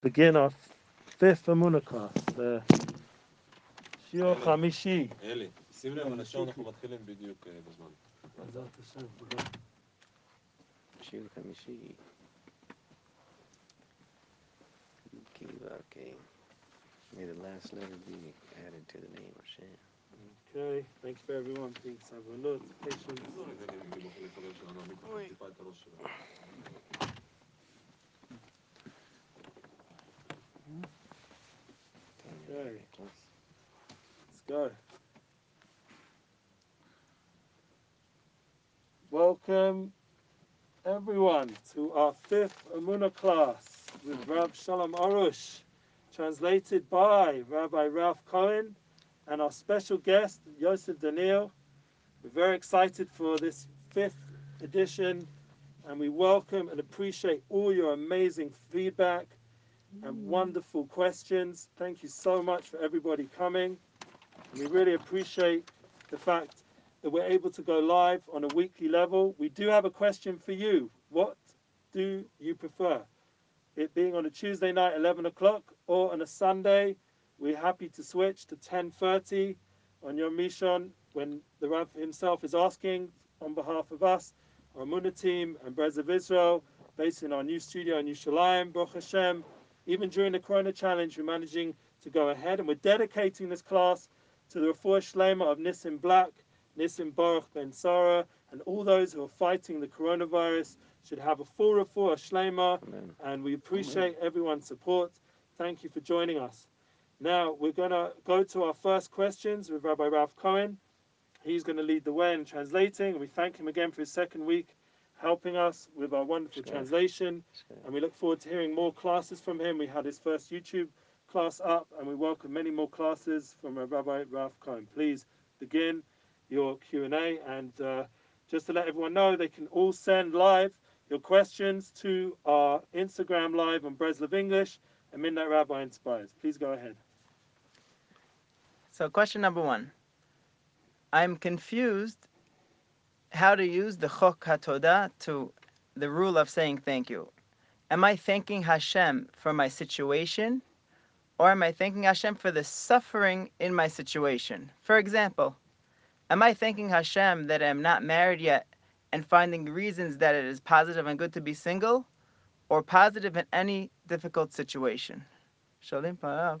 begin our fifth Amuna class, the Shiur אלי. Chamishi. אלי, שים לב, אנשים, אנחנו מתחילים בדיוק אה, בזמן. בעזרת השם, תודה. שיר חמישי. Kiva, okay. May the last letter be added to the name of Shem. Okay, thank you for everyone being סבלנות, Very close. Let's go. Welcome, everyone, to our fifth Amuna class with Rav Shalom Arush, translated by Rabbi Ralph Cohen and our special guest, Yosef Daniel. We're very excited for this fifth edition and we welcome and appreciate all your amazing feedback and mm. wonderful questions. Thank you so much for everybody coming. We really appreciate the fact that we're able to go live on a weekly level. We do have a question for you. What do you prefer? It being on a Tuesday night, 11 o'clock, or on a Sunday, we're happy to switch to 10.30 on your Mishon when the Rav himself is asking on behalf of us, our Amunah team and Breslov Israel, based in our new studio in Yerushalayim, Baruch Hashem. Even during the Corona Challenge, we're managing to go ahead, and we're dedicating this class to the Refuah Shlema of Nissim Black, Nissim Baruch Ben Sarah, and all those who are fighting the coronavirus should have a full Refuah Shlema, Amen. and we appreciate everyone's support. Thank you for joining us. Now, we're going to go to our first questions with Rabbi Ralph Cohen. He's going to lead the way in translating, we thank him again for his second week helping us with our wonderful Sure. translation Sure. and we look forward to hearing more classes from him. We had his first YouTube class up, and we welcome many more classes from Rabbi Ralph Cohen. Please begin your Q and A, and uh, just to let everyone know, they can all send live your questions to our Instagram live on Breslov English and Midnight Rabbi Inspires. Please go ahead. So, question number one I'm confused how to use the Chok HaTodah to the rule of saying thank you. Am I thanking Hashem for my situation, or am I thanking Hashem for the suffering in my situation? For example, am I thanking Hashem that I'm not married yet and finding reasons that it is positive and good to be single, or positive in any difficult situation? שואלים פה הרב,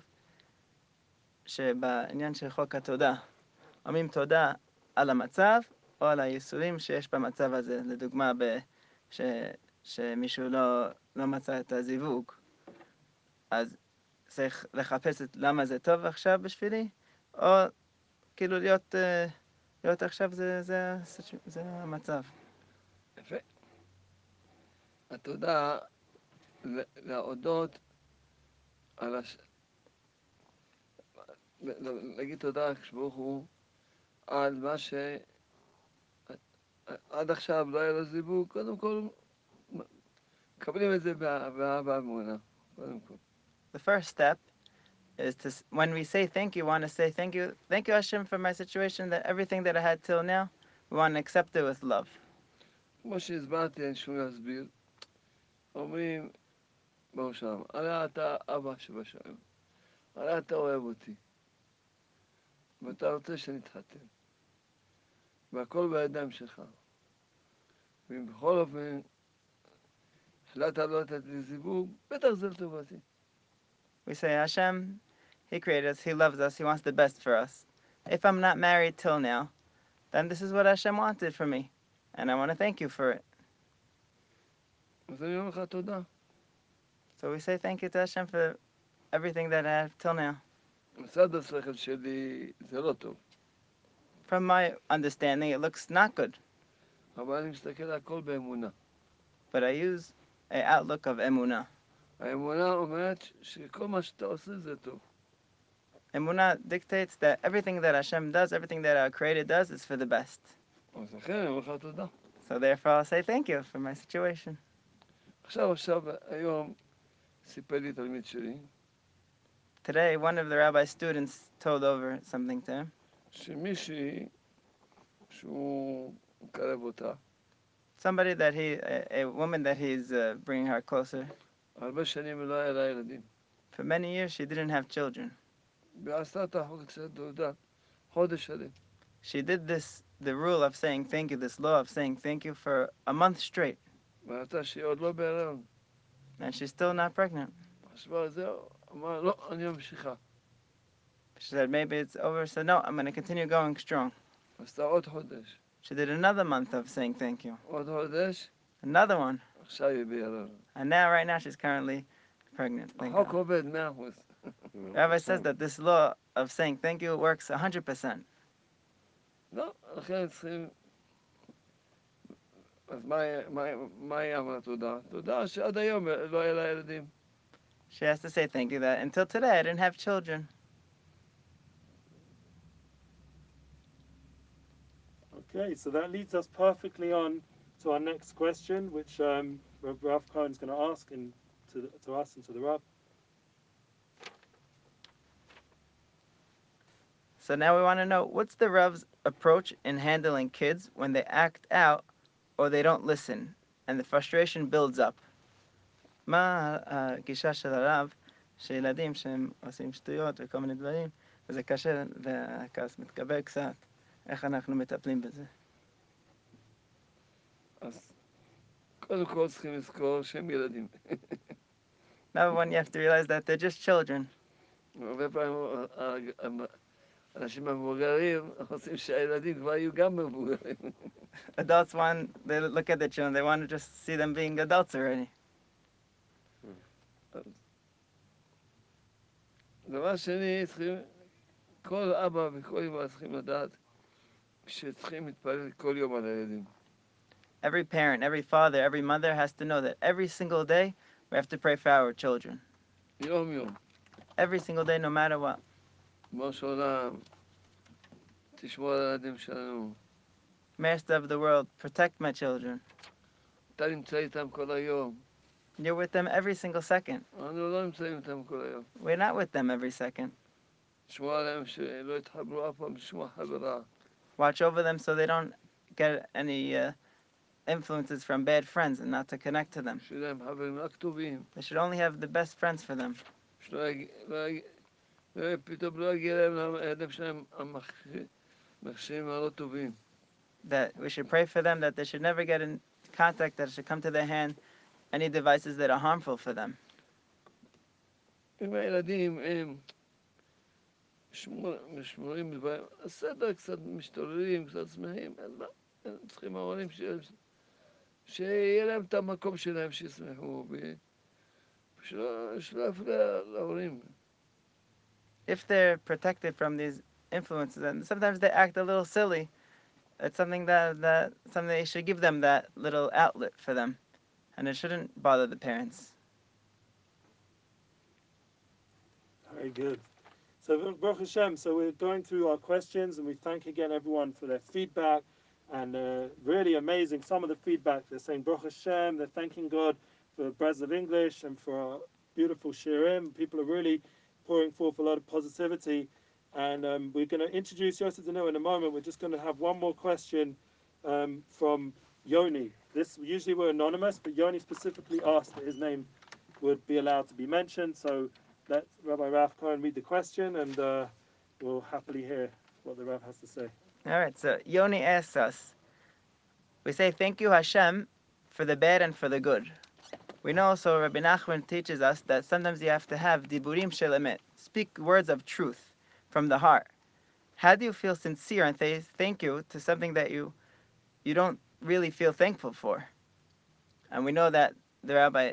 שבעניין של חוק התודה, אומרים תודה על המצב או על הייסורים שיש במצב הזה. לדוגמה, ב, ש, שמישהו לא, לא מצא את הזיווג, אז צריך לחפש את למה זה טוב עכשיו בשבילי, או כאילו להיות, אה, להיות עכשיו זה, זה, הסיטואציה- זה המצב. יפה. התודה, להודות על הש... להגיד תודה לקדוש ברוך הוא על מה ש... עד עכשיו לא היה לו זיווג, קודם כל מקבלים את זה בא- באהבה ואמונה, קודם כל. The first step is to, s- when we say thank you, want to say thank you, thank you Hashem for my situation, that everything that I had till now, we want to accept it with love. כמו שהסברתי, אין שום להסביר. אומרים, ברוך שלום, הרי אתה אבא שבשמיים, הרי אתה אוהב אותי, ואתה רוצה שנתחתן, והכל בידיים שלך. ואם בכל אופן החלטת לא לתת לי זיווג, בטח זה לטובתי. We say, Hashem, He created us, He loves us, He wants the best for us. If I'm not married till now, then this is what Hashem wanted for me. And I want to thank you for it. אז אני אומר לך תודה. So we say thank you to Hashem for everything that I have till now. From my understanding, it looks not good. But I use an outlook of emuna. Emuna dictates that everything that Hashem does, everything that our Creator does, is for the best. So therefore, I'll say thank you for my situation. Today, one of the rabbi's students told over something to him. שמישהי שהוא מקרב אותה, Somebody that he, a, a woman that he's uh, bringing her closer. הרבה שנים לא היה לה ילדים. For many years, she didn't have children. ועשתה את החוק של תעודה, חודש שלם. She did this, the rule of saying thank you, this law of saying thank you for a month straight, וראתה שהיא עוד לא בהיריון. and she's still not pregnant. חשבה, זהו, אמרה, לא, אני ממשיכה. She said maybe it's over, so no, I'm going to continue going strong. עשתה עוד חודש, She did another month of saying thank you, עוד חודש, another one, עכשיו היא בהיריון. and now, right now, she's currently pregnant. Thank החוק God. עובד מאה אחוז. Rabbi says that this law of saying thank you works 100%. לא, לכן צריכים... אז מה היא- מה היא- מה היא אמרה תודה? תודה שעד היום לא היה לה ילדים. She has to say thank you that until today I didn't have children. Okay, so that leads us perfectly on to our next question, which um, Rav Rav Cohen is going to ask in, to, the- to us and to the Rav. So now we want to know what's the Rav's approach in handling kids when they act out or they don't listen and the frustration builds up. מה הגישה של הרב שילדים שהם עושים שטויות וכל מיני דברים וזה קשה והכעס מתגבר קצת, איך אנחנו מטפלים בזה? אז קודם כל צריכים לזכור שהם ילדים. Number one, you have to realize that they're just children. הרבה פעמים האנשים המבוגרים רוצים שהילדים כבר יהיו גם מבוגרים. Adults want, they look at their children, they want to just see them being adults already. דבר שני, צריכים, כל אבא וכל אמא צריכים לדעת שצריכים להתפלל כל יום על הילדים. Every parent, every father, every mother has to know that every single day we have to pray for our children. יום יום. Every single day, no matter what. כמו שעולם, תשמור על הילדים שלנו. Master of the world, protect my children. אתה נמצא איתם כל היום. You're with them every single second. אנחנו לא נמצאים איתם כל היום. We're not with them every second. תשמור עליהם שלא יתחברו אף פעם לשום חברה. watch over them so they don't get any uh, influences from bad friends and not to connect to them. They should only have the best friends for them. That we should pray for them that they should never get in contact, that should come to their hand any devices that are harmful for them. שמורים בדברים, בסדר, קצת משתוללים, קצת שמחים, אז מה? הם צריכים ההורים ש... שיהיה להם את המקום שלהם, שישמחו, ו- שלא שלא יפריע להורים. If they're protected from these influences, and sometimes they act a little silly, it's something that, that something they should give them that little outlet for them, and it shouldn't bother the parents. Very good. So, Baruch Hashem, so we're going through our questions and we thank again everyone for their feedback and uh, really amazing. Some of the feedback they're saying Baruch Hashem, they're thanking God for Breslov English and for our beautiful shirim. People are really pouring forth a lot of positivity. And um, we're going to introduce Yosef Danu in a moment. We're just going to have one more question um, from Yoni. This usually we're anonymous, but Yoni specifically asked that his name would be allowed to be mentioned. So let Rabbi Cohen read the question, and uh, we'll happily hear what the Rav has to say. All right, so Yoni asks us, we say thank you Hashem for the bad and for the good. We know also Rabbi Nachman teaches us that sometimes you have to have diburim shel emet, speak words of truth from the heart. How do you feel sincere and say thank you to something that you you don't really feel thankful for? And we know that the rabbi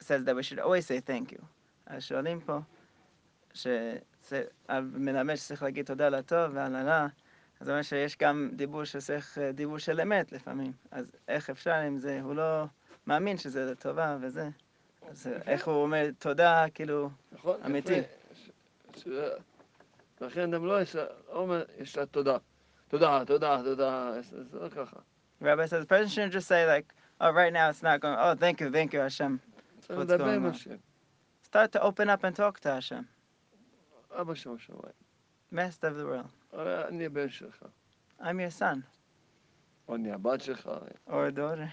says that we should always say thank you. אז שואלים פה, שמלמד שצריך להגיד תודה על הטוב ועל הרע, אז זה אומר שיש גם דיבור שצריך דיבור של אמת לפעמים. אז איך אפשר אם זה, הוא לא מאמין שזה לטובה וזה. אז אה, איך הוא אומר תודה, כאילו, נכון? אמיתי. לכן גם לא יש לה, לא אומר, יש לה תודה. תודה, תודה, תודה, זה לא ככה. Rabbi says the person shouldn't just say like, oh, right now it's not going, oh, thank you, thank you, Hashem. צריך What's לדבר going עם on? Start to open up and talk to Hashem. Master of the world. I'm your son. Or a daughter.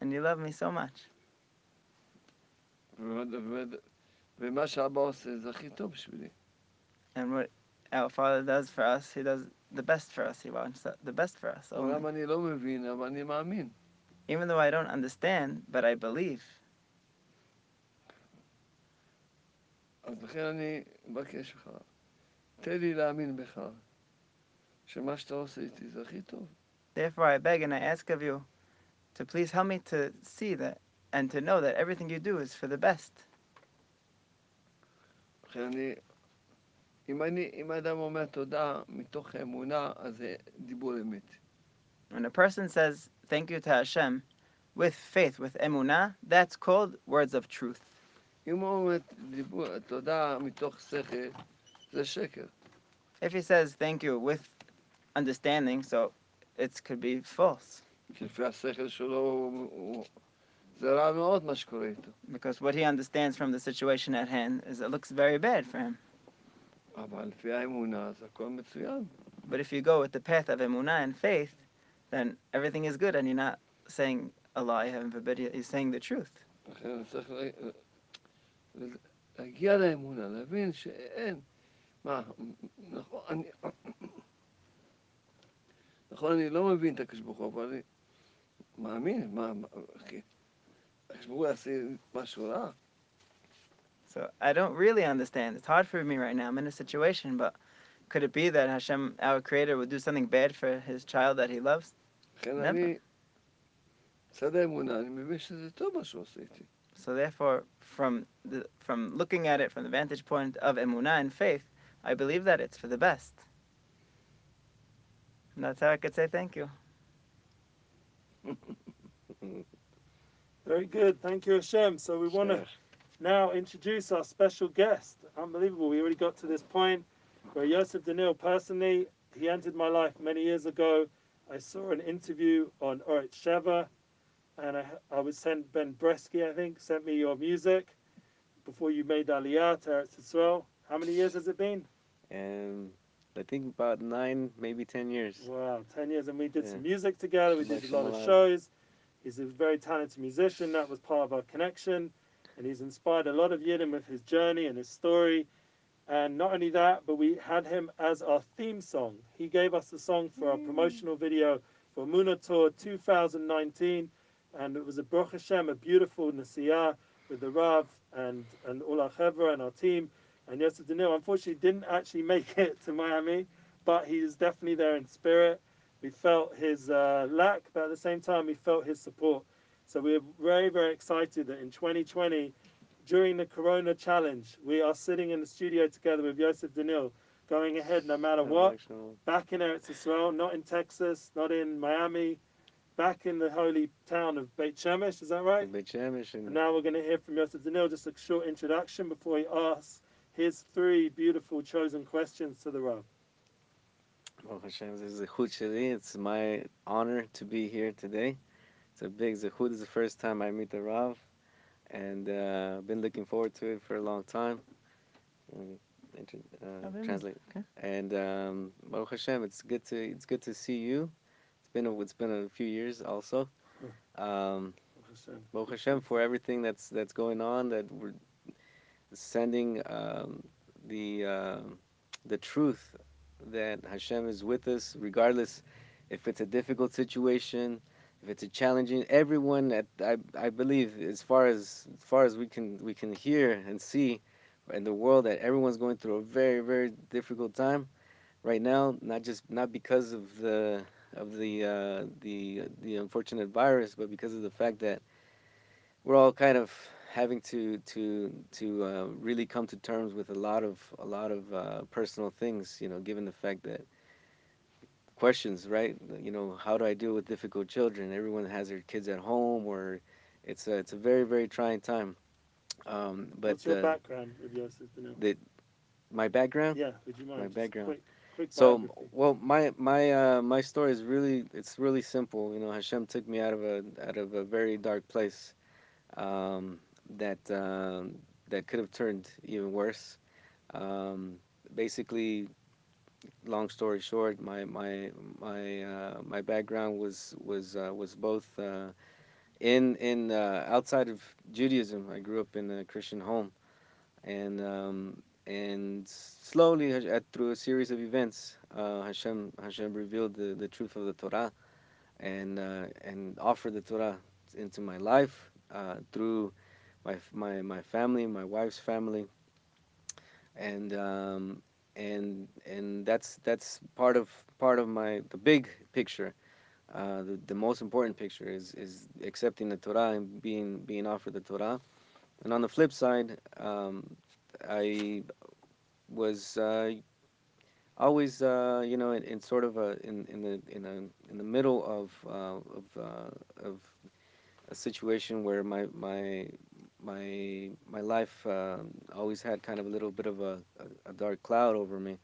And you love me so much. And what our Father does for us, He does the best for us. He wants the best for us. Only Even though I don't understand, but I believe. אז לכן אני מבקש ממך, תן לי להאמין בך, שמה שאתה עושה איתי זה הכי טוב. Therefore, I beg and I ask of you to please help me to see that and to know that everything you do is for the best. לכן אני, אם, אני, אם האדם אומר תודה מתוך האמונה, אז זה דיבור אמת. When a person says thank you to Hashem with faith, with emunah, that's called words of truth. If he says thank you with understanding, so it could be false. Because what he understands from the situation at hand is it looks very bad for him. But if you go with the path of emunah and faith, then everything is good and you're not saying a lie, heaven forbid, you're saying the truth. לכן אני צריך לה- לה- להגיע לאמונה, להבין שאין. מה, נכון, אני... נכון, אני לא מבין את הקדוש ברוך הוא, אבל אני מאמין, מה, מה, אחי, הקדוש ברוך הוא יעשה משהו רע. So I don't really understand. It's hard for me right now. I'm in a situation, but could it be that Hashem, our Creator, would do something bad for His child that He loves? So therefore, from the, from looking at it from the vantage point of emunah and faith, I believe that it's for the best. And that's how I could say thank you. Very good. Thank you, Hashem. So we want to now introduce our special guest. Unbelievable. We already got to this point where Yosef Daniel personally, he entered my life many years ago I saw an interview on Arutz Sheva, and I, I was sent, Ben Bresky, I think, sent me your music before you made Aliyah to Eretz Yisrael. How many years has it been? And I think about nine, maybe ten years. Wow, 10 years. And we did Yeah. some music together. We did a lot of shows. He's a very talented musician. That was part of our connection. And he's inspired a lot of Yidden with his journey and his story. And not only that, but we had him as our theme song. He gave us the song for our promotional video for Muna Tour 2019. And it was a Baruch Hashem, a beautiful Nasiyah with the Rav and, and all our Chevra and our team. And Yosef Danil, unfortunately, didn't actually make it to Miami, but he is definitely there in spirit. We felt his uh, lack, but at the same time, we felt his support. So we're very, very excited that in 2020, during the Corona Challenge, we are sitting in the studio together with Yosef Danil, going ahead no matter what, back in Eretz Israel, not in Texas, not in Miami, back in the holy town of Beit Shemesh, is that right? Beit Shemesh and And now we're going to hear from Yosef Danil, just a short introduction before he asks his three beautiful chosen questions to the Rav. Baruch Hashem, this is a zechut sheli. It's my honor to be here today. It's a big zechut. It's the first time I meet the Rav, and uh, I've been looking forward to it for a long time. Inter- uh, Oh, really? translate. Okay. And um, Baruch Hashem, it's good to it's good to see you. It's been a, it's been a few years also. Um, Baruch Hashem for everything that's that's going on. That we're sending um, the uh, the truth that Hashem is with us, regardless if it's a difficult situation, if it's a challenging. Everyone, at, I I believe, as far as as far as we can we can hear and see in the world, that everyone's going through a very very difficult time right now. Not just not because of the of the uh, the the unfortunate virus, but because of the fact that we're all kind of having to to to uh, really come to terms with a lot of a lot of uh, personal things. You know, given the fact that questions, right? You know, how do I deal with difficult children? Everyone has their kids at home, or it's a it's a very very trying time. Um, but What's your uh, background with Yosef Danil? my background. Yeah, would you mind? My background. Quick, quick So well, my my uh, my story is really it's really simple. You know, Hashem took me out of a out of a very dark place um, that um, that could have turned even worse. Um, basically, long story short, my my my uh, my background was was uh, was both uh, in in uh, outside of Judaism, I grew up in a Christian home, and um, and slowly uh, through a series of events, uh, Hashem Hashem revealed the, the truth of the Torah, and uh, and offered the Torah into my life through my my my family, my wife's family, and um, and and that's that's part of part of my the big picture. Uh, the, the most important picture is is accepting the Torah and being being offered the Torah. And on the flip side, um, I was uh, always uh, you know in, in sort of a in, in the in a in the middle of uh, of uh, of a situation where my my my my life uh, always had kind of a little bit of a, a, a dark cloud over me.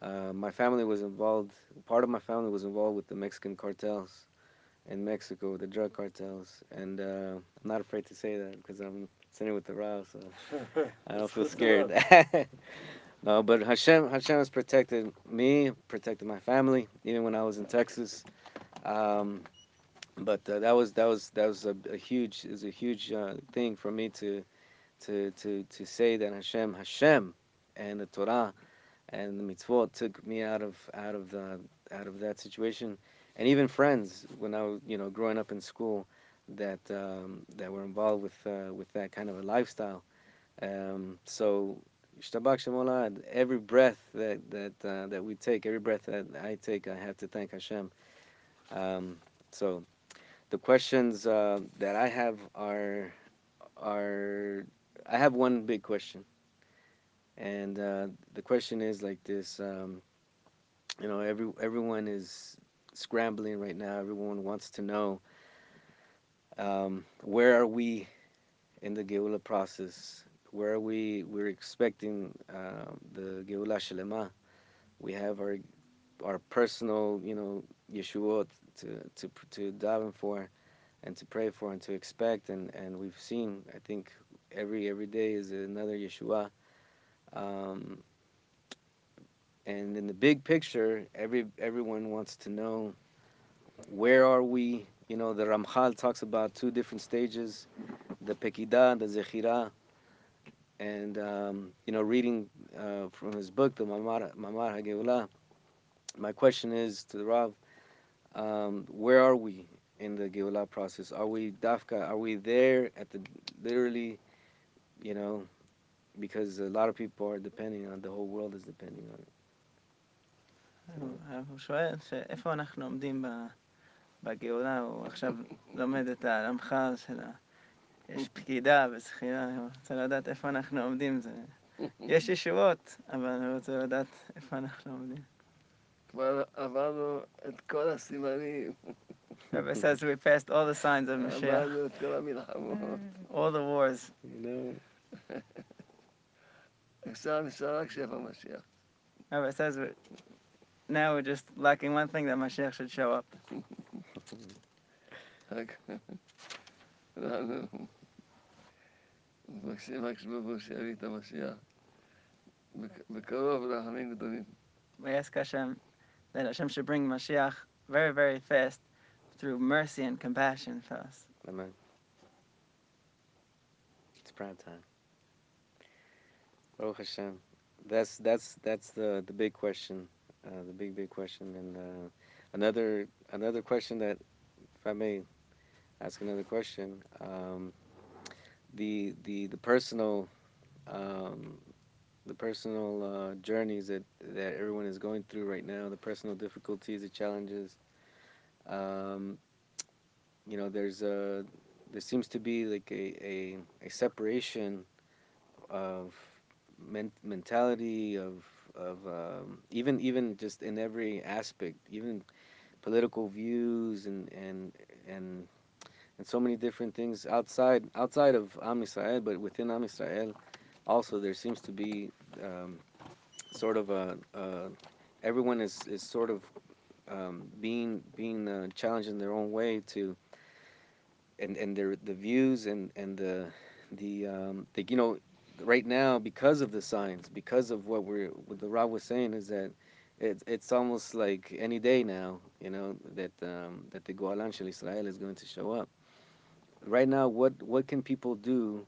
Uh, my family was involved. Part of my family was involved with the Mexican cartels in Mexico, the drug cartels, and uh, I'm not afraid to say that because I'm sitting with the Rav, so I don't feel scared. no, but Hashem, Hashem has protected me, protected my family, even when I was in Texas. Um, but uh, that was that was that was a, a huge is a huge uh, thing for me to to to to say that Hashem Hashem and the Torah and the mitzvot took me out of out of the out of that situation. And even friends when I was you know growing up in school that um, that were involved with uh, with that kind of a lifestyle um, so Shtabak Shemolad, every breath that that uh, that we take every breath that I take I have to thank Hashem. Um, so the questions uh, that I have are are I have one big question, and uh, the question is like this: um, you know, every everyone is scrambling right now. Everyone wants to know um, where are we in the Geula process? Where are we? We're expecting uh, the Geula Shelema. We have our our personal, you know, Yeshua to to to daven for and to pray for and to expect. And and we've seen i think every every day is another yeshua. Um, and in the big picture every everyone wants to know where are we? You know the ramchal talks about two different stages the pekidah the zechira. And um, you know reading uh, from his book the mamar mamar hageulah my question is to the rav um, where are we in the Geulah process? Are we dafka? Are we there at the literally, you know, because a lot of people are depending on the whole world is depending on it. הוא שואל שאיפה אנחנו עומדים ב- בגאולה, הוא עכשיו לומד את הרמח"ל של ה... יש פקידה וזכירה, הוא רוצה לדעת איפה אנחנו עומדים. זה... יש ישועות, אבל הוא רוצה לדעת איפה אנחנו עומדים. כבר עברנו את כל הסימנים, Rabbi says we passed all the signs of Mashiach, עברנו את כל המלחמות. all the wars. You know, עכשיו נשאר רק שפע משיח. Rabbi says we, now we're just lacking one thing that Mashiach should show up. רק אנחנו מבקשים רק ברוך הוא שיביא את המשיח בק- בקרוב רחמים גדולים. We ask Hashem that Hashem should bring Mashiach very, very fast through mercy and compassion for us. amen. It's prime time. Baruch Hashem. That's that's that's the the big question, uh, the big big question, and uh, another another question that, if I may, ask another question. Um, the the the personal um, the personal uh, journeys that that everyone is going through right now, the personal difficulties, the challenges. Um, you know, there's a there seems to be like a a, a separation of men- mentality of of um, even even just in every aspect, even political views and and and and so many different things outside outside of Am Yisrael, but within Am Yisrael, also there seems to be um, sort of a, everyone is is sort of um, being being uh, challenged in their own way to and and their the views and and the the um, the you know right now because of the signs because of what we're what the Rav was saying is that it's it's almost like any day now you know that um, that the Goalan Shel Israel is going to show up. Right now what what can people do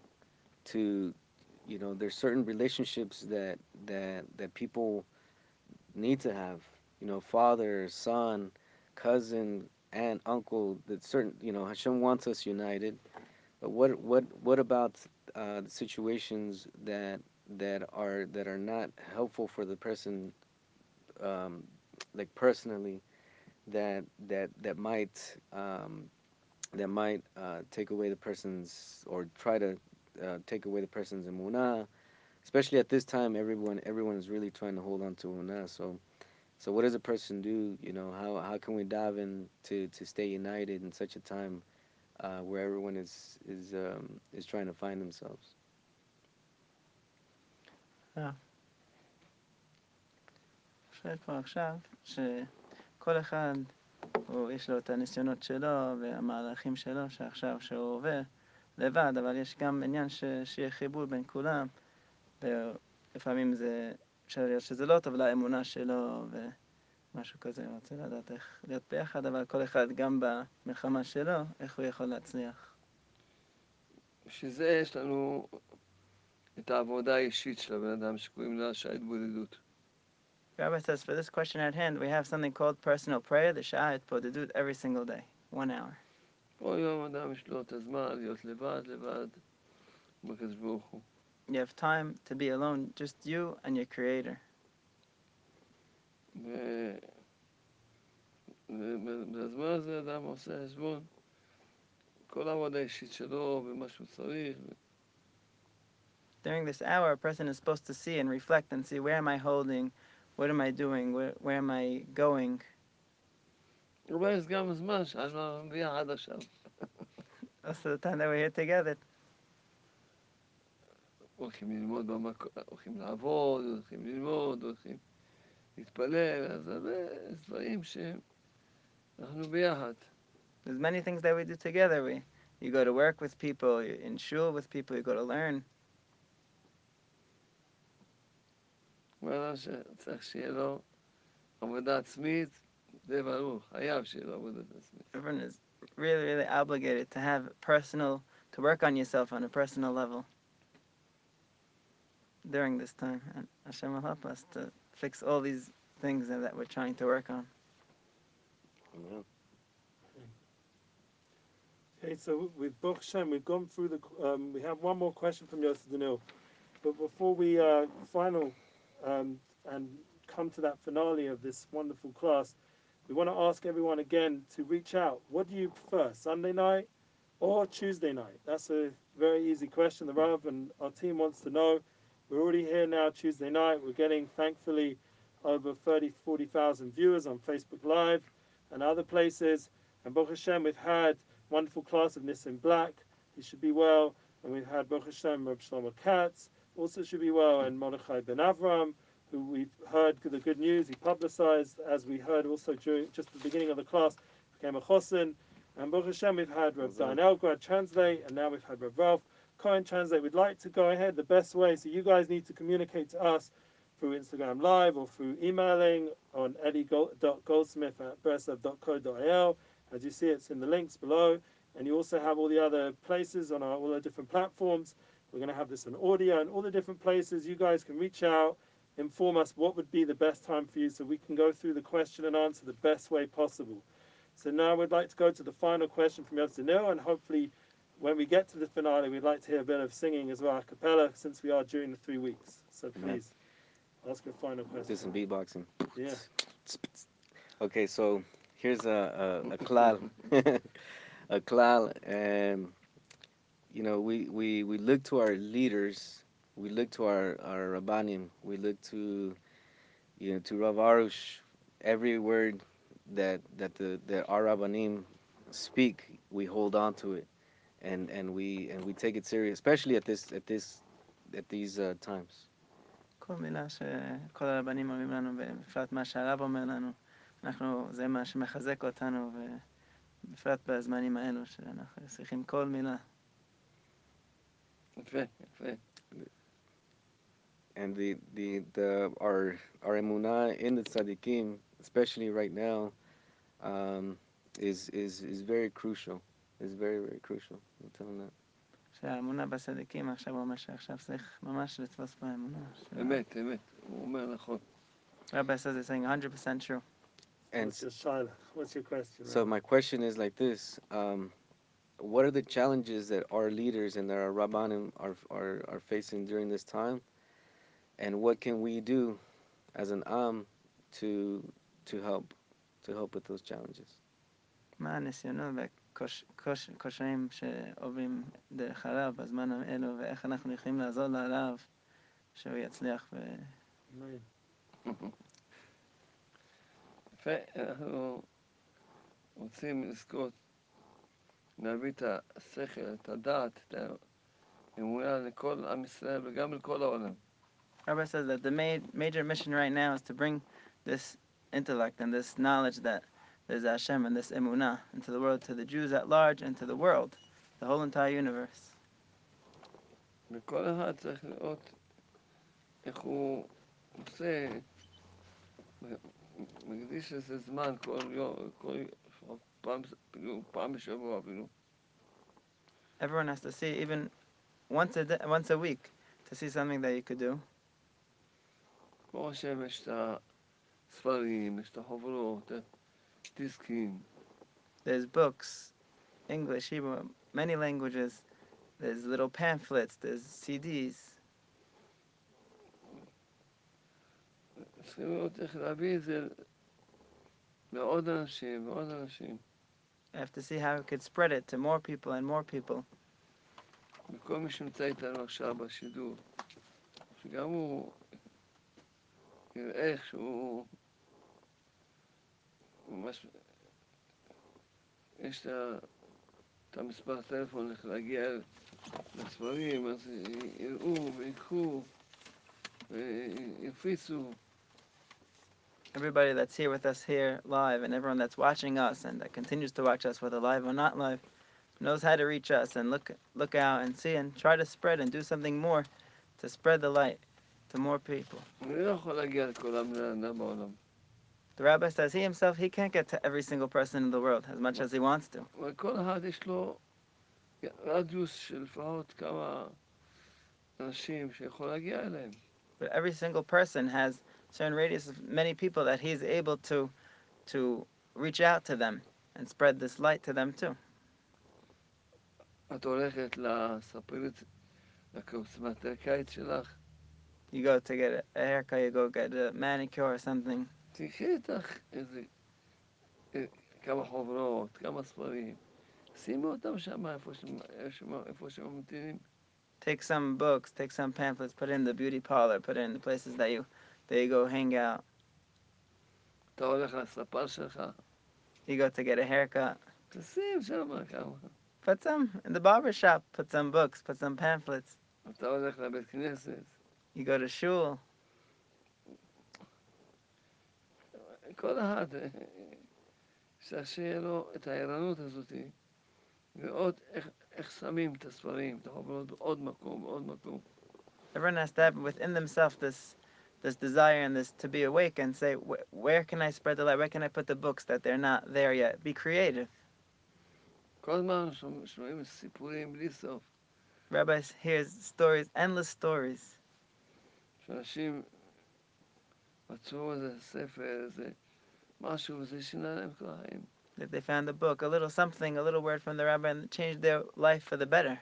to you know there's certain relationships that that that people need to have you know father son cousin aunt uncle that certain you know Hashem wants us united. But what what what about uh, situations that that are that are not helpful for the person um, like personally that that that might um, that might uh, take away the person's or try to uh, take away the person's emunah. Especially at this time, everyone everyone is really trying to hold on to emunah. So, so what does a person do? You know, how how can we dive in to, to stay united in such a time uh, where everyone is is um, is trying to find themselves? שואל פה עכשיו, שכל אחד, הוא, יש לו את הניסיונות שלו והמהלכים שלו, שעכשיו שהוא עובר לבד, אבל יש גם עניין ש, שיהיה חיבור בין כולם, ולפעמים זה, אפשר להיות שזה לא טוב לאמונה שלו ומשהו כזה, הוא רוצה לדעת איך להיות ביחד, אבל כל אחד גם במלחמה שלו, איך הוא יכול להצליח. בשביל זה יש לנו את העבודה האישית של הבן אדם שקוראים לה שעת בודדות. Rabbi says, for this question at hand, we have something called personal prayer, the Sha'at Podedut, every single day, one hour. כל יום אדם יש לו את הזמן להיות לבד, לבד, עם הקדוש ברוך הוא. You have time to be alone, just you and your Creator. ו- ובזמן הזה אדם עושה חשבון, כל העבודה האישית שלו ומה שהוא צריך, During this hour, a person is supposed to see and reflect and see where am I holding, what am I doing, where, where am I going. אבל יש גם זמן שאנחנו ביחד עכשיו. Also, the time that we're here together, הולכים ללמוד במקום, הולכים לעבוד, הולכים ללמוד, הולכים להתפלל, אז הרבה דברים שאנחנו ביחד. there's many things that we do together. We, you go to work with people, you're in shul with people, you go to learn. בן שצריך שיהיה לו עבודה עצמית, זה ברור, חייב שיהיה לו עבודה עצמית. Everyone is really, really obligated to have personal, to work on yourself on a personal level during this time. And Hashem will help us to fix all these things that that we're trying to work on. Amen. Okay, so with Baruch Hashem, we've gone through the. Um, we have one more question from Yosef Danil, but before we uh, final um, and come to that finale of this wonderful class, we want to ask everyone again to reach out. What do you prefer, Sunday night or Tuesday night? That's a very easy question. The Rav and our team wants to know. We're already here now Tuesday night. We're getting, thankfully, over 30, 40,000 viewers on Facebook Live and other places. And Baruch Hashem, we've had wonderful class of Nissim Black. He should be well. And we've had Baruch Hashem, Reb Shlomo Katz, also should be well, and Mordechai Ben Avram, who we've heard the good news. He publicized, as we heard also during just the beginning of the class, became a chosin. And Baruch Hashem, we've had Mazal. Dain Elgrad translate, and now we've had Reb Ralph Cohen translate. We'd like to go ahead the best way. So you guys need to communicate to us through Instagram Live or through emailing on eddie.goldsmith at breslev.co.il. As you see, it's in the links below. And you also have all the other places on our, all the different platforms. We're going to have this on audio and all the different places. You guys can reach out, inform us what would be the best time for you so we can go through the question and answer the best way possible. So now we'd like to go to the final question from Yosef Danil, and hopefully when we get to the finale, we'd like to hear a bit of singing as well, a cappella, since we are during the three weeks. So please, ask your final Do question. some beatboxing. Yeah. Okay, so here's a a, a klal, a klal, and you know we, we we look to our leaders, we look to our our rabbanim, we look to you know to Rav Arush, every word that that the that our rabbanim speak, we hold on to it, and and we and we take it serious, especially at this at this at these uh, times. כל מילה שכל הרבנים אומרים לנו, ובפרט מה שהרב אומר לנו, אנחנו, זה מה שמחזק אותנו, ובפרט בזמנים האלו, שאנחנו צריכים כל מילה. יפה, יפה. and the the the our our emunah in the tzaddikim, especially right now, um, is is is very crucial. is very, very crucial. I tell him that. שהאמונה בצדיקים עכשיו הוא אומר שעכשיו צריך ממש לתפוס באמונה. אמת, אמת. הוא אומר נכון. Rabbi says it's saying 100% true. And What's your shaila? What's your question? so my question is like this: um, What are the challenges that our leaders and that our rabbanim are, are are facing during this time, And what can we do as an am to to help to help with those challenges? מה הניסיונות והקשיים שעוברים דרך הרב בזמן האלו, ואיך אנחנו יכולים לעזור לרב שהוא יצליח ו... יפה, אנחנו רוצים לזכות להביא את השכל, את הדעת, את האמונה לכל עם ישראל וגם לכל העולם. Rabbi says that the ma- major mission right now is to bring this intellect and this knowledge that there's Hashem and this emunah into the world, to the Jews at large and to the world, the whole entire universe. וכל אחד צריך לראות איך הוא עושה, מקדיש לזה זמן כל יום, כל לפחות פעם, אפילו פעם בשבוע אפילו. Everyone has to see, even once a day, once a week, to see something that you could do. כמו השם יש את הספרים, יש את החוברות, דיסקים, There's books, English, Hebrew, many languages. There's little pamphlets. There's CDs. צריכים לראות איך להביא את זה לעוד אנשים ועוד אנשים. I have to see how we could spread it to more people and more people. וכל מי שנמצא איתנו עכשיו בשידור, שגם הוא יראה איך שהוא ממש, יש את ה- את המספר טלפון איך להגיע לספרים, אז יראו ויקחו ויפיצו. Everybody that's here with us here live and everyone that's watching us and that continues to watch us whether live or not live knows how to reach us and look look out and see and try to spread and do something more to spread the light to more people. אני לא יכול להגיע לכל בני אדם בעולם, The rabbi says he himself he can't get to every single person in the world as much as he wants to. אבל כל אחד יש לו רדיוס של לפחות כמה אנשים שיכול להגיע אליהם. But every single person has certain radius of many people that he's able to to reach out to them and spread this light to them too. את הולכת לספרית, לקוסמת הקיץ שלך, You go to get a haircut, you go get a manicure or something. תקחי איתך איזה אה, כמה חוברות, כמה ספרים, שימי אותם שם איפה שהם- איפה- איפה שהם ממתינים. Take some books, take some pamphlets, put it in the beauty parlor, put it in the places that you that you go hang out. אתה הולך לספר שלך, You go to get a haircut. תשים שם כמה. Put some in the barber shop, put some books, put some pamphlets. אתה הולך לבית כנסת, You go to shul. כל אחד, אה, צריך שיהיה לו את הערנות הזאת, ועוד איך, איך שמים את הספרים, את החוברות בעוד מקום, בעוד מקום. Everyone has to have within themselves this this desire and this to be awake and say, "Wh- where can I spread the light? Where can I put the books that they're not there yet? Be creative. כל הזמן שומע- שומעים סיפורים בלי סוף, Rabbi hears stories, endless stories. שאנשים מצאו איזה ספר, איזה משהו, וזה שינה להם כל החיים. That they found a book, a little something, a little word from the rabbi, and it changed their life for the better.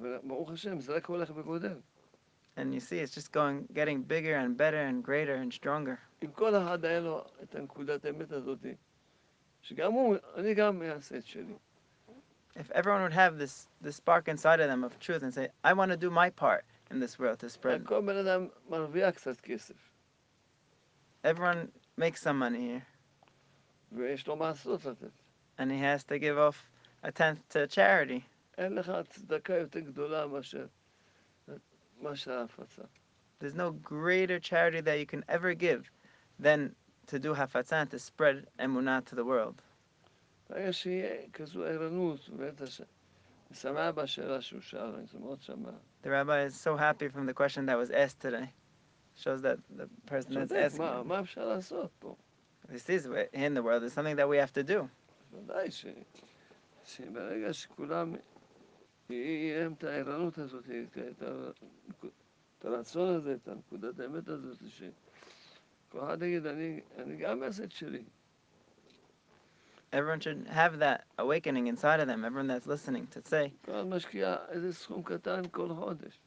וברוך השם, זה רק הולך וגודל. And you see, it's just going, getting bigger and better and greater and stronger. אם כל אחד היה לו את הנקודת האמת הזאת, שגם הוא, אני גם אעשה את שלי. If everyone would have this this spark inside of them of truth and say, "I want to do my part in this world to spread," כל בן אדם מרוויח קצת כסף, everyone makes some money here, ויש לו מעשרות לתת. and he has to give off a tenth to charity. אין לך צדקה יותר גדולה מאשר, מאשר ההפצה. There's no greater charity that you can ever give than to do hafatzah to spread emunah to the world. ברגע שיהיה כזו ערנות, ובטח ש... אני שמח בשאלה שהוא שאל, אני מאוד שמח. The rabbi is so happy from the question that was asked today. Shows that the person that's צודק, asking, מה, מה אפשר לעשות פה? he sees we're in the world, there's something that we have to do. ודאי ש, שברגע שכולם, יהיה להם את הערנות הזאת, את, את, ה- את הרצון הזה, את הנקודת האמת הזאת, שכל אחד יגיד, אני, אני גם אעשה את שלי. Everyone should have that awakening inside of them, everyone that's listening, to say, כל אחד משקיע איזה סכום קטן כל חודש.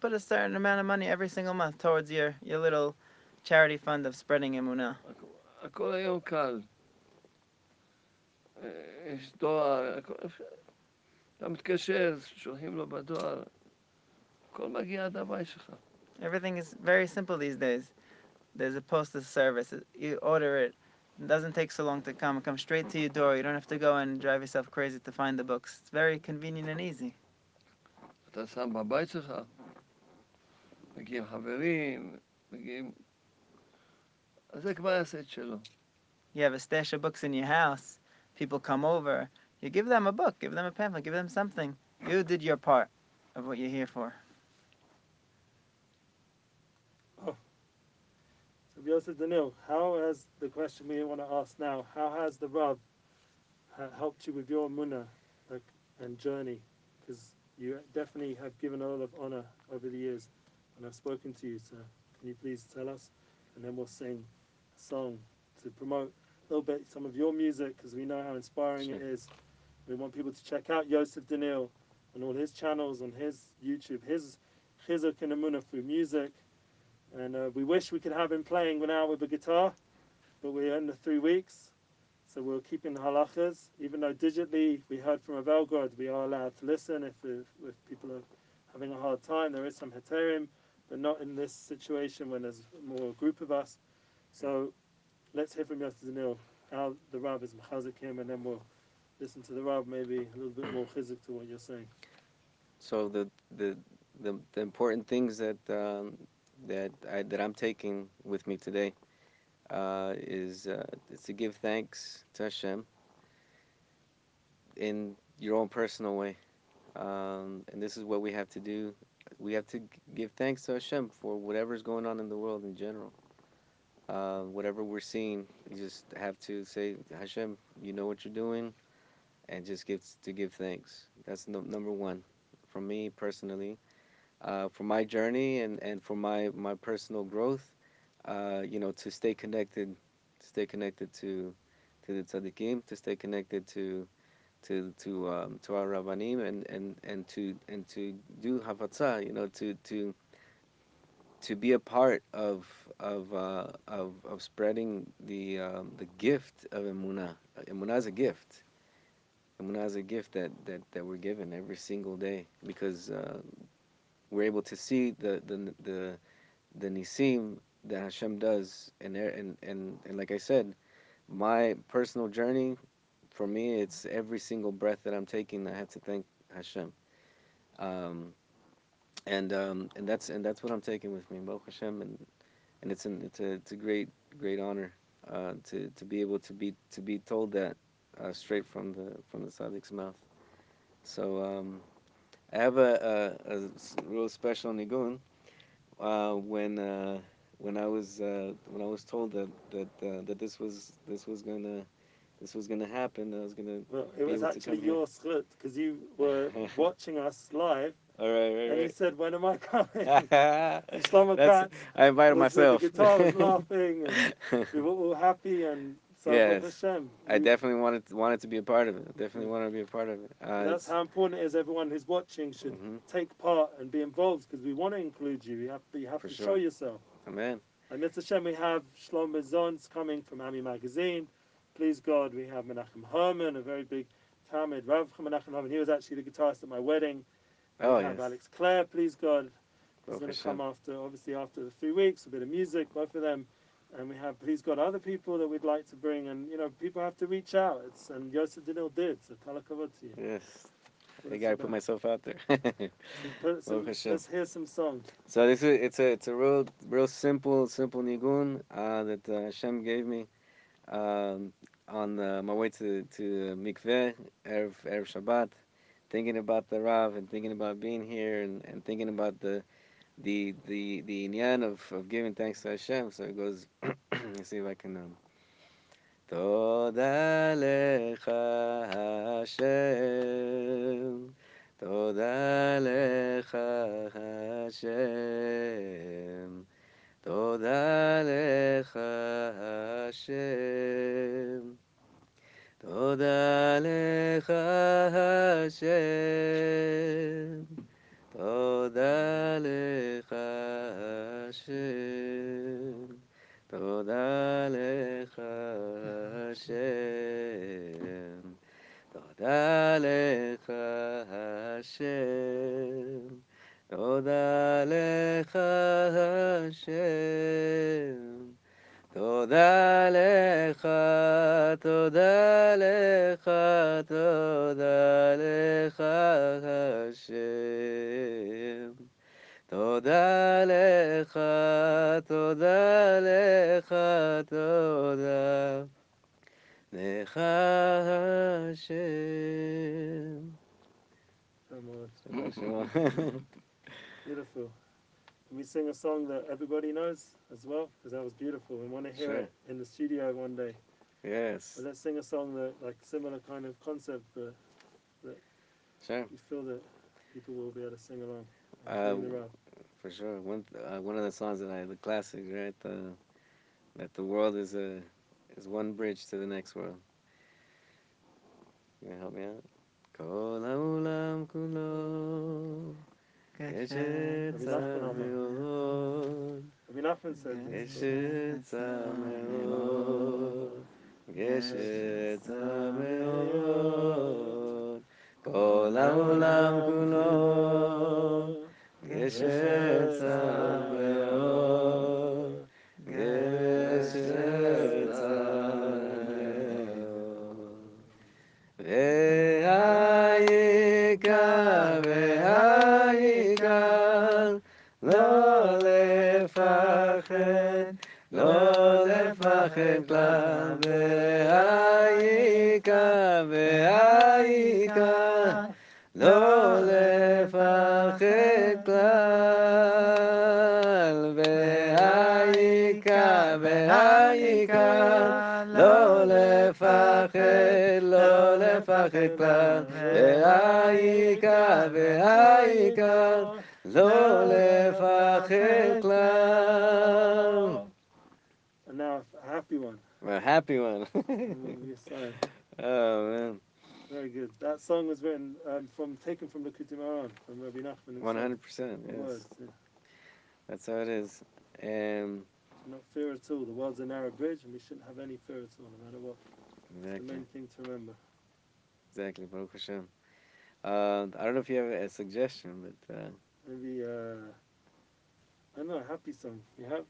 put a certain amount of money every single month towards your, your little charity fund of spreading emunah. הכל היום קל. אה, יש דואר, הכל אפשר. אתה מתקשר, שולחים לו בדואר, הכל מגיע עד הבית שלך. Everything is very simple these days. There's a postal service. You order it. It doesn't take so long to come. It comes straight to your door. You don't have to go and drive yourself crazy to find the books. It's very convenient and easy. אתה שם בבית שלך, מגיעים חברים, מגיעים... אז זה כבר יעשה את שלו. You have a stash of books in your house. People come over. You give them a book. Give them a pamphlet. Give them something. You did your part of what you're here for. Yosef Danil, how has the question we want to ask now? How has the Rav helped you with your munah like, and journey? Because you definitely have given a lot of honor over the years, and I've spoken to you. So can you please tell us, and then we'll sing a song to promote a little bit some of your music because we know how inspiring it Sure. is. We want people to check out Yosef Danil on all his channels, on his YouTube, his chizuk and Emunah through music. And uh, we wish we could have him playing now with a guitar, but we're in the three weeks. So we're keeping the halachas. Even though digitally we heard from a Belgrade, we are allowed to listen if, if, if people are having a hard time. There is some heterim, but not in this situation when there's more a group of us. So let's hear from Yosef Zanil, how the Rav is machazik him, and then we'll listen to the Rav maybe a little bit more chizik to what you're saying. So the the the, the important things that um, that I that I'm taking with me today uh, is uh, to give thanks to Hashem in your own personal way, um, and this is what we have to do. We have to give thanks to Hashem for whatever's going on in the world in general. Uh, whatever we're seeing, you just have to say, Hashem, you know what you're doing, and just give to give thanks. That's no, number one for me personally, uh, for my journey and, and for my, my personal growth. Uh, you know, to stay connected, to stay connected to to the tzaddikim, to stay connected to to to um, to our rabbanim, and, and, and to and to do hafatzah. You know, to to to be a part of of uh, of, of spreading the um, the gift of emunah. Emunah is a gift. Emunah is a gift that, that, that we're given every single day because uh, we're able to see the the the, the nisim that Hashem does, and there and, and and like I said, my personal journey, for me, it's every single breath that I'm taking. I have to thank Hashem, um, and um, and that's and that's what I'm taking with me, Baruch Hashem, and and it's an it's a it's a great great honor uh, to to be able to be to be told that uh, straight from the from the Tzaddik's mouth. So um, I have a real special nigun uh, when uh, when I was uh, when I was told that that uh, that this was this was gonna this was gonna happen. I was gonna. Well, it was actually your schlut because you were watching us live, All right, and right, you said, "When am I coming?" Shlomo Katz I invited myself. the guitar, was laughing, and we were all happy. And Yes. I definitely wanted wanted to be a part of it. Definitely wanted to be a part of it. Uh, that's how important it is. Everyone who's watching should Mhm. take part and be involved because we want to include you. You have, you have to sure. show yourself. Amen. And Mr. Hashem, we have Shlomo Zons coming from Ami Magazine. Please God, we have Menachem Herman, a very big Talmud, Rav Menachem Herman. He was actually the guitarist at my wedding. We Oh have yes. Alex Clare, please God. He's Baruch going to come after, obviously, after the three weeks, a bit of music, both of them. And we have, please got other people that we'd like to bring. And, you know, people have to reach out. It's, and Yosef Dinil did, so you. Yes. I it's gotta put myself out there. So put- so let's hear some songs. So this is it's a it's a real real simple simple nigun uh, that uh, Hashem gave me um, on uh, my way to to mikveh erev erev Shabbat, thinking about the Rav and thinking about being here and, and thinking about the the the the inyan of, of giving thanks to Hashem. So it goes. let's see if I can um, תודה לך השם, תודה לך השם, תודה לך השם, תודה לך השם, תודה לך השם, תודה לך השם, תודה לך השם, תודה לך השם, תודה לך, תודה לך, תודה לך השם. תודה לך, תודה לך, תודה לך השם. Beautiful. Can we sing a song that everybody knows as well? Because that was beautiful. We want to hear Sure. it in the studio one day. yes, But let's sing a song that, like, similar kind of concept, but sure, you feel that people will be able to sing along. Rap. for sure. One uh, one of the songs that I, the classics, right? The, that the world is a is one bridge to the next world. You gonna help me out? כשצע מאוד, כשצע מאוד, כשצע מאוד, כל העולם כולו, לפחד, לא לפחד כלל, והעיקר, והעיקר, לא לפחד כלל, והעיקר, והעיקר, לא לפחד, לא לפחד כלל, והעיקר, והעיקר, לא לפחד כלל. Now, a happy one. A happy one. Mm, oh, man. Very good. That song was written um, from taken from the Likutei Moharan, from Rabbi Nachman. Uh, one hundred percent. That's how it is. Um, no fear at all. The world's a narrow bridge, and we shouldn't have any fear at all, no matter what. Exactly. It's the main thing to remember. Exactly, Baruch Hashem. Uh, I don't know if you have a suggestion, but. Uh, Maybe uh, I don't know, a happy song. You have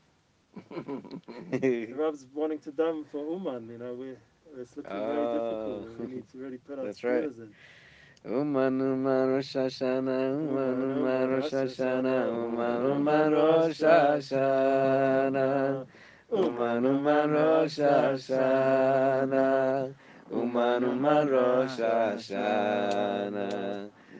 Rab's wanting to dam for Uman. You know, we're, it's looking very Oh. difficult. We need to really put our That's right. in. Uman Uman Rosh Hashanah, Uman Uman Rosh Hashanah, Uman Uman Rosh Hashanah, Uman Uman Rosh Hashanah, Uman Uman Rosh Hashanah,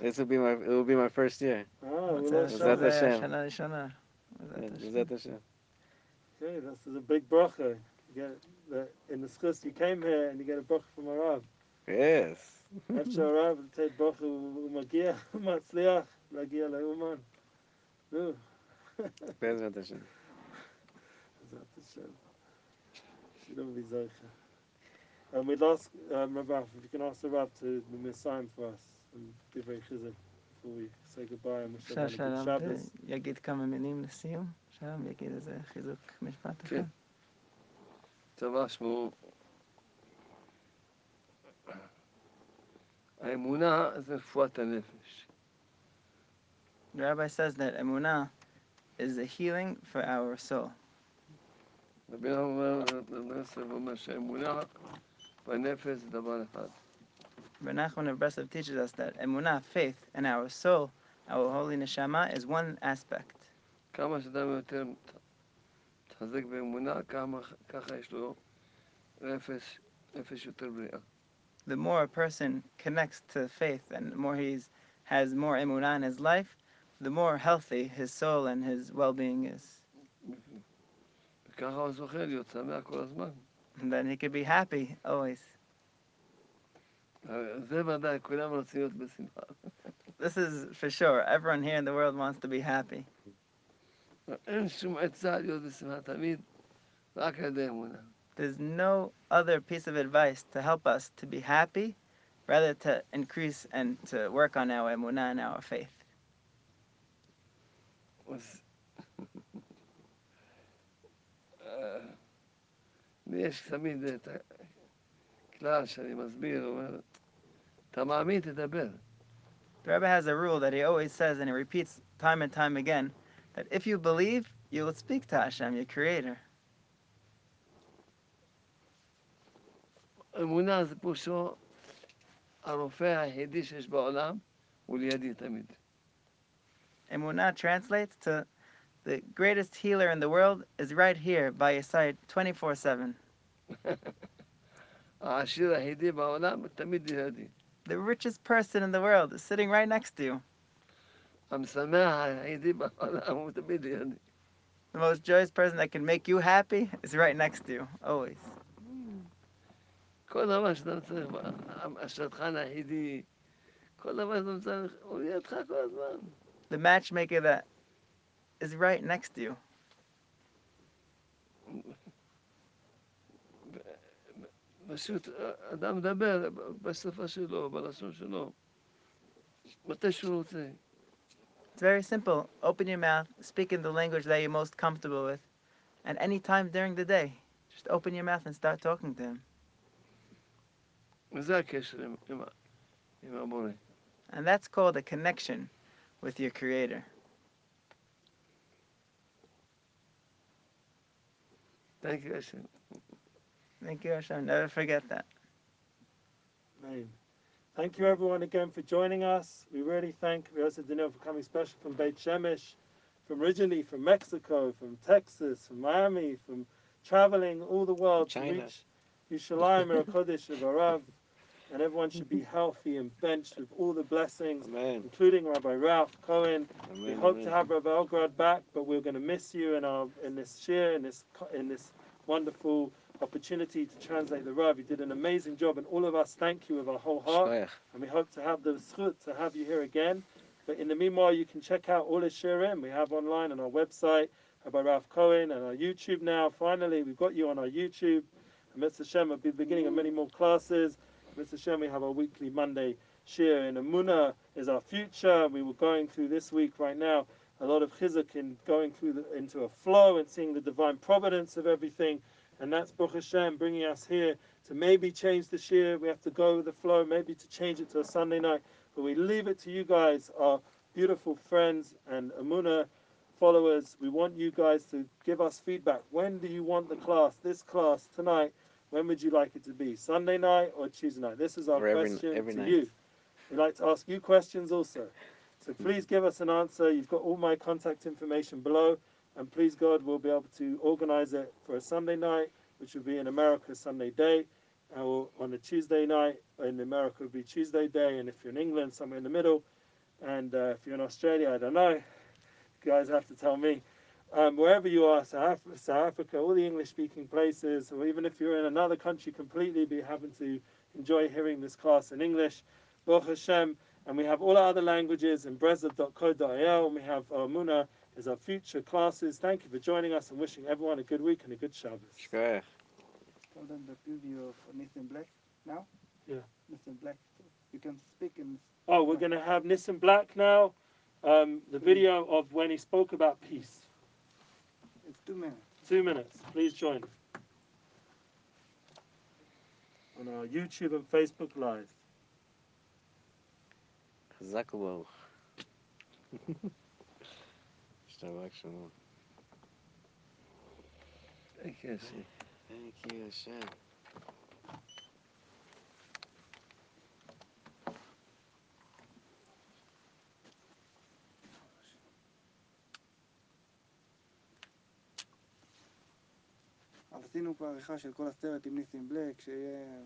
This will be my. It will be my first year. Oh, Bezat Hashem. Shana Bezat Okay, this is a big bracha. You get the, in the schus you came here and you get a bracha from Arab. Yes. After Arab, take bracha umagia matzliach lagia leuman. No. Bezat Hashem. Bezat Hashem. Shouldn't be. ויזרחה. Um, we'd ask um, Rav, Ralph, if you can ask the Rav to be a sign for us and give a chizuk before we say goodbye and wish אפשר everyone a שלום, good Shabbos. יגיד כמה מילים לסיום? שלום, יגיד איזה חיזוק משפט אחד. כן. צבא שמו... האמונה זה רפואת הנפש. The rabbi says that emunah is a healing for our soul. רבי אומר, רבי יוסף אומר שהאמונה והנפש זה דבר אחד. Menachem of Breslov teaches us that emunah, faith, and our soul, our holy neshama, is one aspect. כמה שאדם יותר מתחזק באמונה, כמה, ככה יש לו נפש, נפש יותר בריאה. The more a person connects to faith and the more he's has more emunah in his life, the more healthy his soul and his well-being is. וככה הוא זוכה להיות שמח כל הזמן. And then he could be happy always. this is for sure. Everyone here in the world wants to be happy. There's no other piece of advice to help us to be happy, rather to increase and to work on our emunah and our faith. Uh, יש תמיד את הכלל שאני מסביר, הוא אומר, אתה מאמין, תדבר. The Rebbe has a rule that he always says and he repeats time and time again that if you believe, you will speak to Hashem, your creator. אמונה זה פירושו הרופא היחידי שיש בעולם, הוא לידי תמיד. Emunah translates to the greatest healer in the world is right here by your side 24 7. העשיר היחידי בעולם תמיד לידי. The richest person in the world is sitting right next to you. המשמח היחידי בעולם הוא תמיד לידי. The most joyous person that can make you happy is right next to you, always. כל דבר שאתה צריך, השטחן היחידי, כל דבר שאתה צריך, הוא לידך כל הזמן. The matchmaker that is right next to you. פשוט אדם מדבר בשפה שלו, בלשון שלו, מתי שהוא רוצה. It's very simple. Open your mouth, speak in the language that you're most comfortable with, and any time during the day, just open your mouth and start talking to him. וזה הקשר עם, עם, ה- עם המורה. And that's called a connection with your creator. Thank you, Hashem. Thank you, Hashem. Never forget that. Amen. Thank you everyone again for joining us. We really thank Riosa Daniel for coming special from Beit Shemesh, from originally from Mexico, from Texas, from Miami, from traveling all the world China. to reach Yerushalayim and Kodesh of Arav. And everyone should be healthy and benched with all the blessings, Amen. including Rabbi Ralph Cohen. We Amen. hope to have Rabbi Elgrad back, but we're going to miss you in our in this year, in this in this wonderful opportunity to translate the Rav. You did an amazing job, and all of us thank you with our whole heart. Shkoyach. And we hope to have the zchut to have you here again. But in the meanwhile, you can check out all the shirim we have online on our website, Rabbi Ralph Cohen, and our YouTube now. Finally, we've got you on our YouTube. And Mr. Shem will be beginning of many more classes. Mr. Shem, we have our weekly Monday shir, and Emuna is our future. We were going through this week right now a lot of chizuk in going through the, into a flow and seeing the divine providence of everything. And that's Baruch Hashem bringing us here to maybe change the year. We have to go with the flow, maybe to change it to a Sunday night. But we leave it to you guys, our beautiful friends and Emuna followers. We want you guys to give us feedback. When do you want the class, this class tonight? When would you like it to be? Sunday night or Tuesday night? This is our every- question every to night. you. We'd like to ask you questions also. So please give us an answer. You've got all my contact information below. And please, God, we'll be able to organize it for a Sunday night, which will be in America Sunday day. Or on a Tuesday night in America, will be Tuesday day. And if you're in England, somewhere in the middle. And uh, if you're in Australia, I don't know. You guys have to tell me. Um, wherever you are, South, Af- South Africa, all the English speaking places, or even if you're in another country completely, be having to enjoy hearing this class in English. Baruch Hashem. And we have all our other languages in breslev.co.il, and we have our Muna as our future classes. Thank you for joining us and wishing everyone a good week and a good Shabbos. Shkoyach. Tell them the preview of Nissan Black now. Yeah. Nissan Black. You can speak in. Oh, we're going to have Nissan Black now, um, the video of when he spoke about peace. It's two minutes. Two minutes. Please join on our YouTube and Facebook Live. חזק וברוך. השתבח שמו. Thank you, Thank you, Hashem. עשינו פה עריכה של כל הסרט עם ניסים בלק, שיהיה...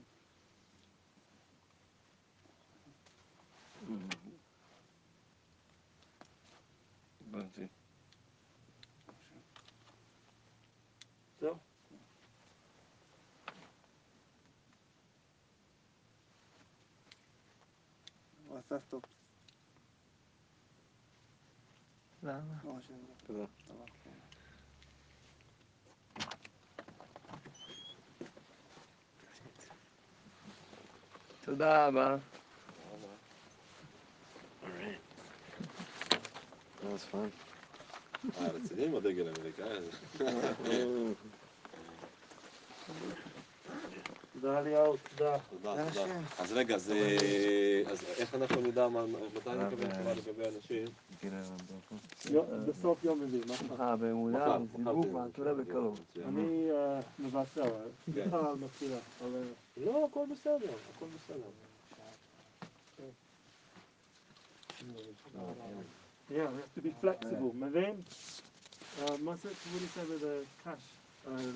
הבנתי. זהו. הוא עשה סטופ. למה? לא משהו. תודה. תודה רבה. was fun. אה, רציני עם הדגל האמריקאי הזה. תודה אליהו, תודה. תודה, תודה. אז רגע, אז אה, איך אנחנו נדע מה- מתי נקבל תשובה לגבי אנשים? בסוף יום רביעי, מה שלומך? אה, באמונה, מחר, זיווג מחר מהתולה בקרוב. אני אה, מבשר, סליחה על מפתיעה, אבל לא, הכל בסדר, הכל בסדר. yeah, we have to be flexible. מבין? Uh, מה זה, what do you say with the cash? Uh,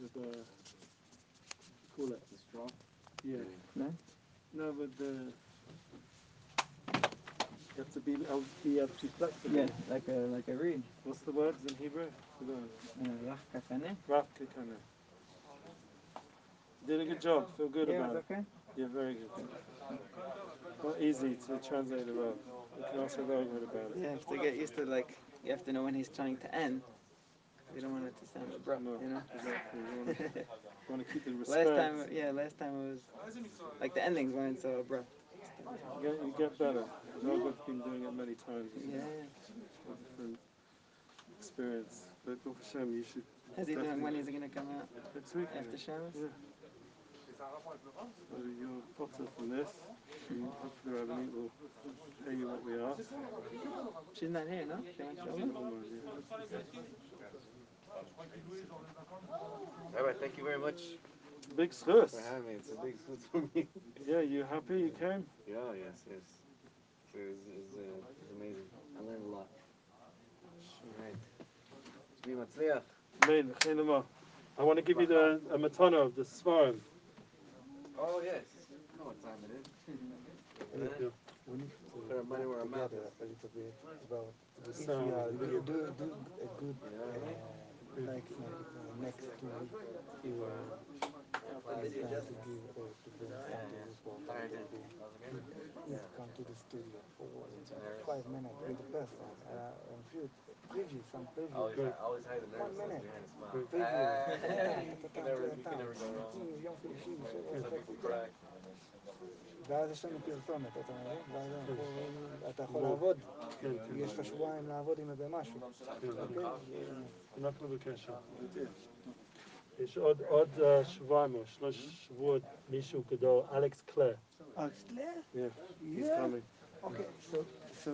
with the, call it? The straw? Yeah. No? No, with the, you have to be, able- be able to be flexible. Yeah, like a like a reed. What's the words in Hebrew? forgot. Uh, rach kafane. Raf Kekana. Did a good job. Feel good Yeah, about it's it. okay. Yeah, very good. Not easy to translate the Rav. You can also very good about it. Yeah, you have to get used to like you have to know when he's trying to end. You don't want it to sound abrupt, No, you know. exactly. You want to, you want to keep the respect. last time, yeah, last time it was like the endings weren't so abrupt. You get, you get better. Rob's been doing it many times. Yeah. a different experience. But Hashem, you should. How's he doing? When is he gonna come out? Next week. After Shabbos? Yeah. So you're potter from this. And hopefully Rabbanit will pay you what we ask. She's not here, no? She went to She's Uman? almost, yeah. Rabbi, thank you very much Big schus. for having me. It's a big food for me. Yeah, you happy you came? Yeah, yes, yes. So It was, it was, uh, it was amazing. I learned a lot. Alright. Shmi Matzliach. Main, I want to give you the a matana of the sfarim. Oh, yes. I know what time it is. We need Put our money where our mouth is. a about The if sound. you are do, do, do a good You know what I mean? uh, like uh, next two weeks you will try to give uh, to bring something for Tired to it. be Yeah. come to the studio for Tired. five minutes with the person uh, and few preview some preview Always, Good. hi- always hide the One nervousness minute. behind a smile. Good. preview Ah, אתה you can never, you can never go wrong. יום שלישי בשבע Some וחצי people cry. ואז יש לנו פרסומת, אתה מבין? ואז אנחנו- אתה יכול בוא. לעבוד, כן, כן. יש לך שבועיים לעבוד עם איזה משהו, כן. אוקיי? אנחנו בקשר. יש עוד 700, אה, שלוש שבועות, מישהו גדול, אלכס קלר. אלכס קלר? כן. Okay, so, so